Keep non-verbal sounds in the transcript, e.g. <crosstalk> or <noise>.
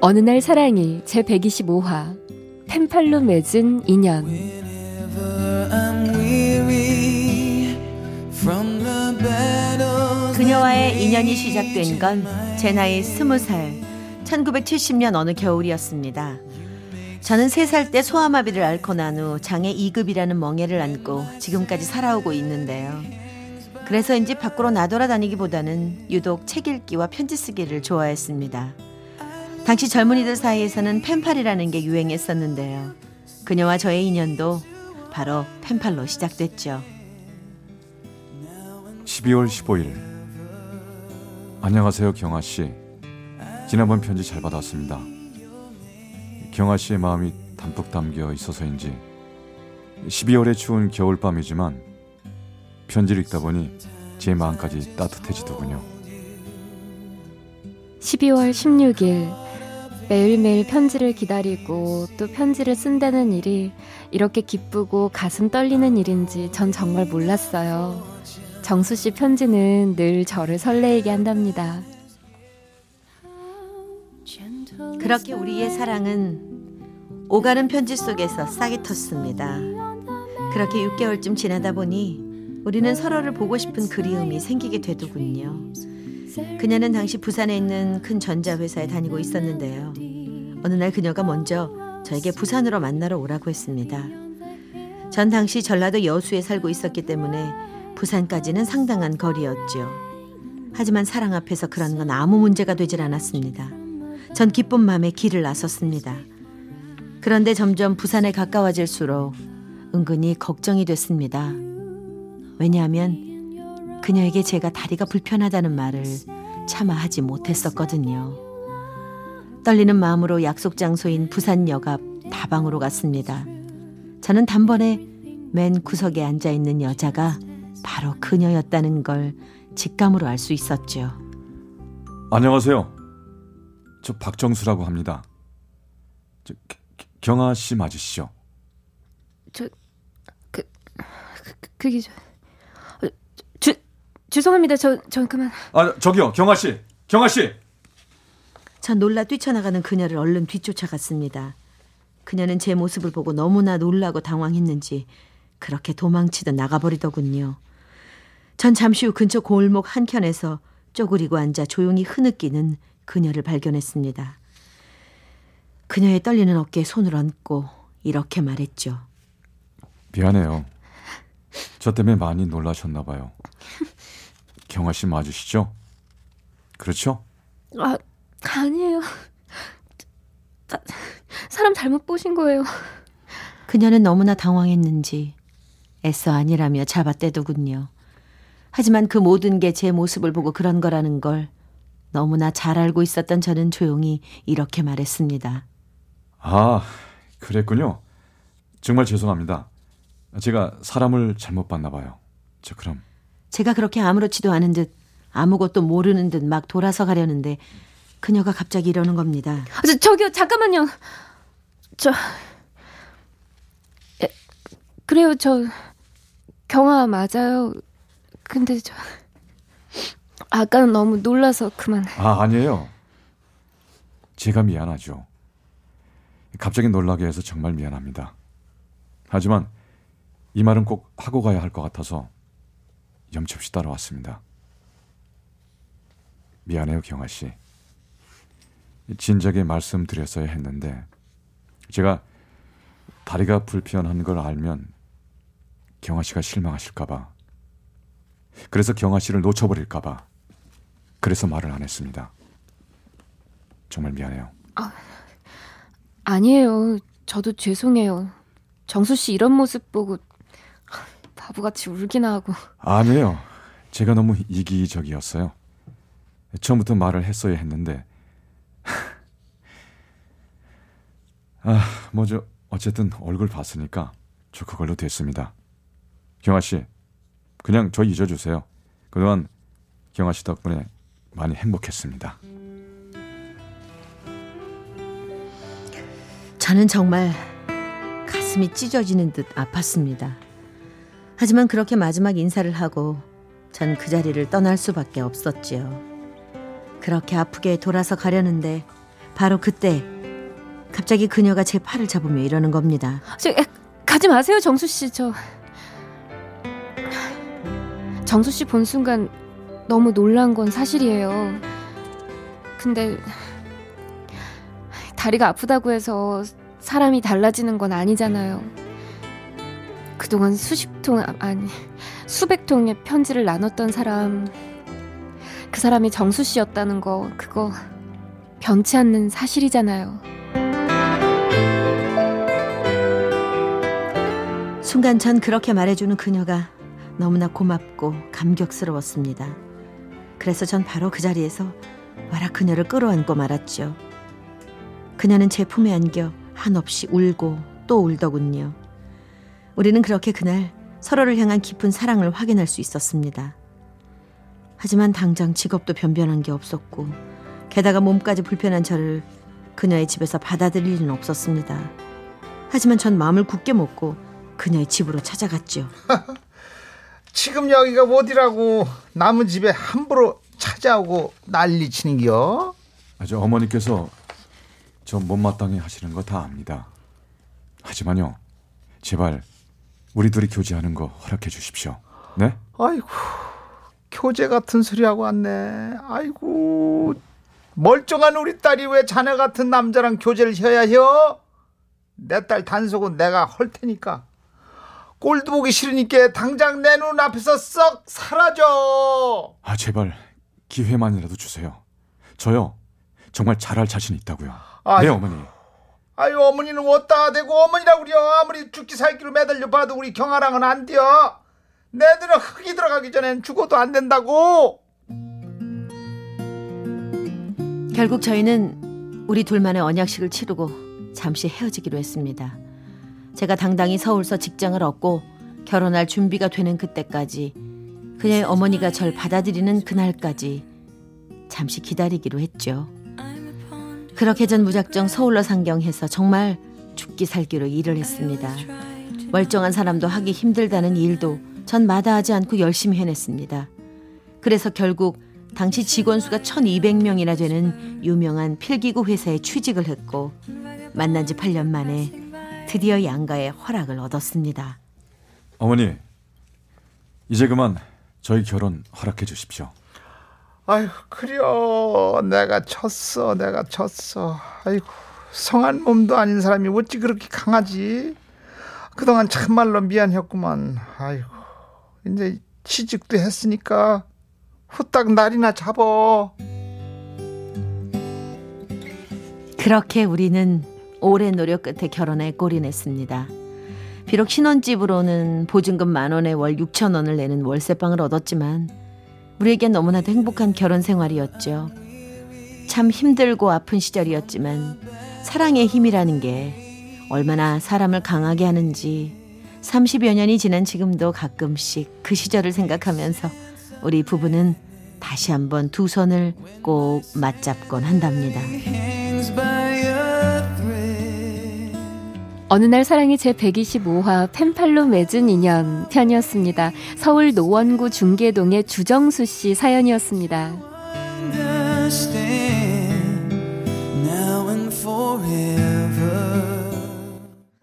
어느 날 사랑이 제 125화 펜팔로 맺은 인연 그녀와의 인연이 시작된 건 제 나이 스무 살 1970년 어느 겨울이었습니다. 저는 3살 때 소아마비를 앓고 난 후 장애 2급이라는 멍해를 안고 지금까지 살아오고 있는데요. 그래서인지 밖으로 나돌아다니기보다는 유독 책 읽기와 편지 쓰기를 좋아했습니다. 당시 젊은이들 사이에서는 펜팔이라는 게 유행했었는데요. 그녀와 저의 인연도 바로 펜팔로 시작됐죠. 12월 15일 안녕하세요 경아 씨. 지난번 편지 잘 받았습니다. 경아 씨의 마음이 담뿍 담겨 있어서인지 12월의 추운 겨울밤이지만 편지를 읽다 보니 제 마음까지 따뜻해지더군요. 12월 16일 매일매일 편지를 기다리고 또 편지를 쓴다는 일이 이렇게 기쁘고 가슴 떨리는 일인지 전 정말 몰랐어요. 정수 씨 편지는 늘 저를 설레게 한답니다. 그렇게 우리의 사랑은 오가는 편지 속에서 싹이 텄습니다. 그렇게 6개월쯤 지나다 보니 우리는 서로를 보고 싶은 그리움이 생기게 되더군요. 그녀는 당시 부산에 있는 큰 전자회사에 다니고 있었는데요. 어느 날 그녀가 먼저 저에게 부산으로 만나러 오라고 했습니다. 전 당시 전라도 여수에 살고 있었기 때문에 부산까지는 상당한 거리였죠. 하지만 사랑 앞에서 그런 건 아무 문제가 되질 않았습니다. 전 기쁜 마음에 길을 나섰습니다. 그런데 점점 부산에 가까워질수록 은근히 걱정이 됐습니다. 왜냐하면 그녀에게 제가 다리가 불편하다는 말을 차마 하지 못했었거든요. 떨리는 마음으로 약속 장소인 부산 역 앞 다방으로 갔습니다. 저는 단번에 맨 구석에 앉아 있는 여자가 바로 그녀였다는 걸 직감으로 알 수 있었죠. 안녕하세요. 저 박정수라고 합니다. 저 경아 씨 맞으시죠? 저 그, 그 그게 저 어, 주, 죄송합니다. 저, 저 그만. 아, 저기요. 경아 씨. 경아 씨. 전 놀라 뛰쳐나가는 그녀를 얼른 뒤쫓아갔습니다. 그녀는 제 모습을 보고 너무나 놀라고 당황했는지 그렇게 도망치듯 나가버리더군요. 전 잠시 후 근처 골목 한켠에서 쪼그리고 앉아 조용히 흐느끼는 그녀를 발견했습니다. 그녀의 떨리는 어깨에 손을 얹고 이렇게 말했죠. 미안해요. 저 때문에 많이 놀라셨나 봐요. 경아 씨 맞으시죠? 그렇죠? 아, 아니에요. 사, 사람 잘못 보신 거예요. 그녀는 너무나 당황했는지 애써 아니라며 잡아떼더군요. 하지만 그 모든 게 제 모습을 보고 그런 거라는 걸 너무나 잘 알고 있었던 저는 조용히 이렇게 말했습니다. 아, 그랬군요. 정말 죄송합니다. 제가 사람을 잘못 봤나 봐요. 저 그럼 제가 그렇게 아무렇지도 않은 듯 아무것도 모르는 듯 막 돌아서 가려는데 그녀가 갑자기 이러는 겁니다. 아, 저, 저기요 잠깐만요. 저 에, 그래요 저 경아 맞아요. 근데 저 아까는 너무 놀라서 그만. 아 아니에요. 제가 미안하죠. 갑자기 놀라게 해서 정말 미안합니다. 하지만 이 말은 꼭 하고 가야 할 것 같아서 염치 없이 따라왔습니다. 미안해요, 경아 씨. 진작에 말씀드렸어야 했는데 제가 다리가 불편한 걸 알면 경아 씨가 실망하실까 봐 그래서 경아 씨를 놓쳐버릴까 봐 그래서 말을 안 했습니다. 정말 미안해요. 아, 아니에요. 저도 죄송해요. 정수 씨 이런 모습 보고 바보같이 울기나 하고. 아니에요. 제가 너무 이기적이었어요. 처음부터 말을 했어야 했는데 <laughs> 아, 뭐죠. 어쨌든 얼굴 봤으니까 저 그걸로 됐습니다. 경아 씨, 그냥 저 잊어주세요. 그동안 경아 씨 덕분에 많이 행복했습니다. 저는 정말 가슴이 찢어지는 듯 아팠습니다. 하지만 그렇게 마지막 인사를 하고 전 그 자리를 떠날 수밖에 없었지요. 그렇게 아프게 돌아서 가려는데 바로 그때 갑자기 그녀가 제 팔을 잡으며 이러는 겁니다. 저, 에, 가지 마세요, 정수 씨. 저 정수 씨 본 순간 너무 놀란 건 사실이에요. 근데 다리가 아프다고 해서 사람이 달라지는 건 아니잖아요. 그동안 수십 통 아니 수백 통의 편지를 나눴던 사람 그 사람이 정수 씨였다는 거 그거 변치 않는 사실이잖아요. 순간 전 그렇게 말해주는 그녀가 너무나 고맙고 감격스러웠습니다. 그래서 전 바로 그 자리에서 와라 그녀를 끌어안고 말았죠. 그녀는 제 품에 안겨 한없이 울고 또 울더군요. 우리는 그렇게 그날 서로를 향한 깊은 사랑을 확인할 수 있었습니다. 하지만 당장 직업도 변변한 게 없었고 게다가 몸까지 불편한 저를 그녀의 집에서 받아들일 리는 없었습니다. 하지만 전 마음을 굳게 먹고 그녀의 집으로 찾아갔죠. <laughs> 지금 여기가 어디라고 남의 집에 함부로 찾아오고 난리 치는겨? 아주 어머니께서 저 못마땅해 하시는 거 다 압니다. 하지만요, 제발 우리 둘이 교제하는 거 허락해 주십시오. 네? 아이고 교제 같은 소리 하고 왔네. 아이고 멀쩡한 우리 딸이 왜 자네 같은 남자랑 교제를 해야 해요? 내 딸 단속은 내가 할 테니까. 꼴도 보기 싫으니까 당장 내 눈 앞에서 썩 사라져. 아 제발 기회만이라도 주세요. 저요 정말 잘할 자신 있다고요. 아유. 네 어머니. 아유 어머니는 어디다 대고 어머니라 그려 아무리 죽기 살기로 매달려 봐도 우리 경아랑은 안 돼요. 내 눈에 흙이 들어가기 전엔 죽어도 안 된다고. 결국 저희는 우리 둘만의 언약식을 치르고 잠시 헤어지기로 했습니다. 제가 당당히 서울서 직장을 얻고 결혼할 준비가 되는 그때까지 그녀의 어머니가 절 받아들이는 그날까지 잠시 기다리기로 했죠. 그렇게 전 무작정 서울로 상경해서 정말 죽기 살기로 일을 했습니다. 멀쩡한 사람도 하기 힘들다는 일도 전 마다하지 않고 열심히 해냈습니다. 그래서 결국 당시 직원 수가 1200명이나 되는 유명한 필기구 회사에 취직을 했고 만난 지 8년 만에 드디어 양가의 허락을 얻었습니다. 어머니 이제 그만 저희 결혼 허락해 주십시오. 아유 그려. 내가 쳤어 내가 쳤어. 아이고 성한 몸도 아닌 사람이 어찌 그렇게 강하지? 그동안 참말로 미안했구만. 아이고 이제 취직도 했으니까 후딱 날이나 잡어. 그렇게 우리는 오랜 노력 끝에 결혼에 골인했습니다. 비록 신혼집으로는 보증금 만 원에 월 6천 원을 내는 월세방을 얻었지만 우리에겐 너무나도 행복한 결혼 생활이었죠. 참 힘들고 아픈 시절이었지만 사랑의 힘이라는 게 얼마나 사람을 강하게 하는지 30여 년이 지난 지금도 가끔씩 그 시절을 생각하면서 우리 부부는 다시 한번 두 손을 꼭 맞잡곤 한답니다. 어느 날 사랑이 제 125화 펜팔로 맺은 인연 편이었습니다. 서울 노원구 중계동의 주정수 씨 사연이었습니다.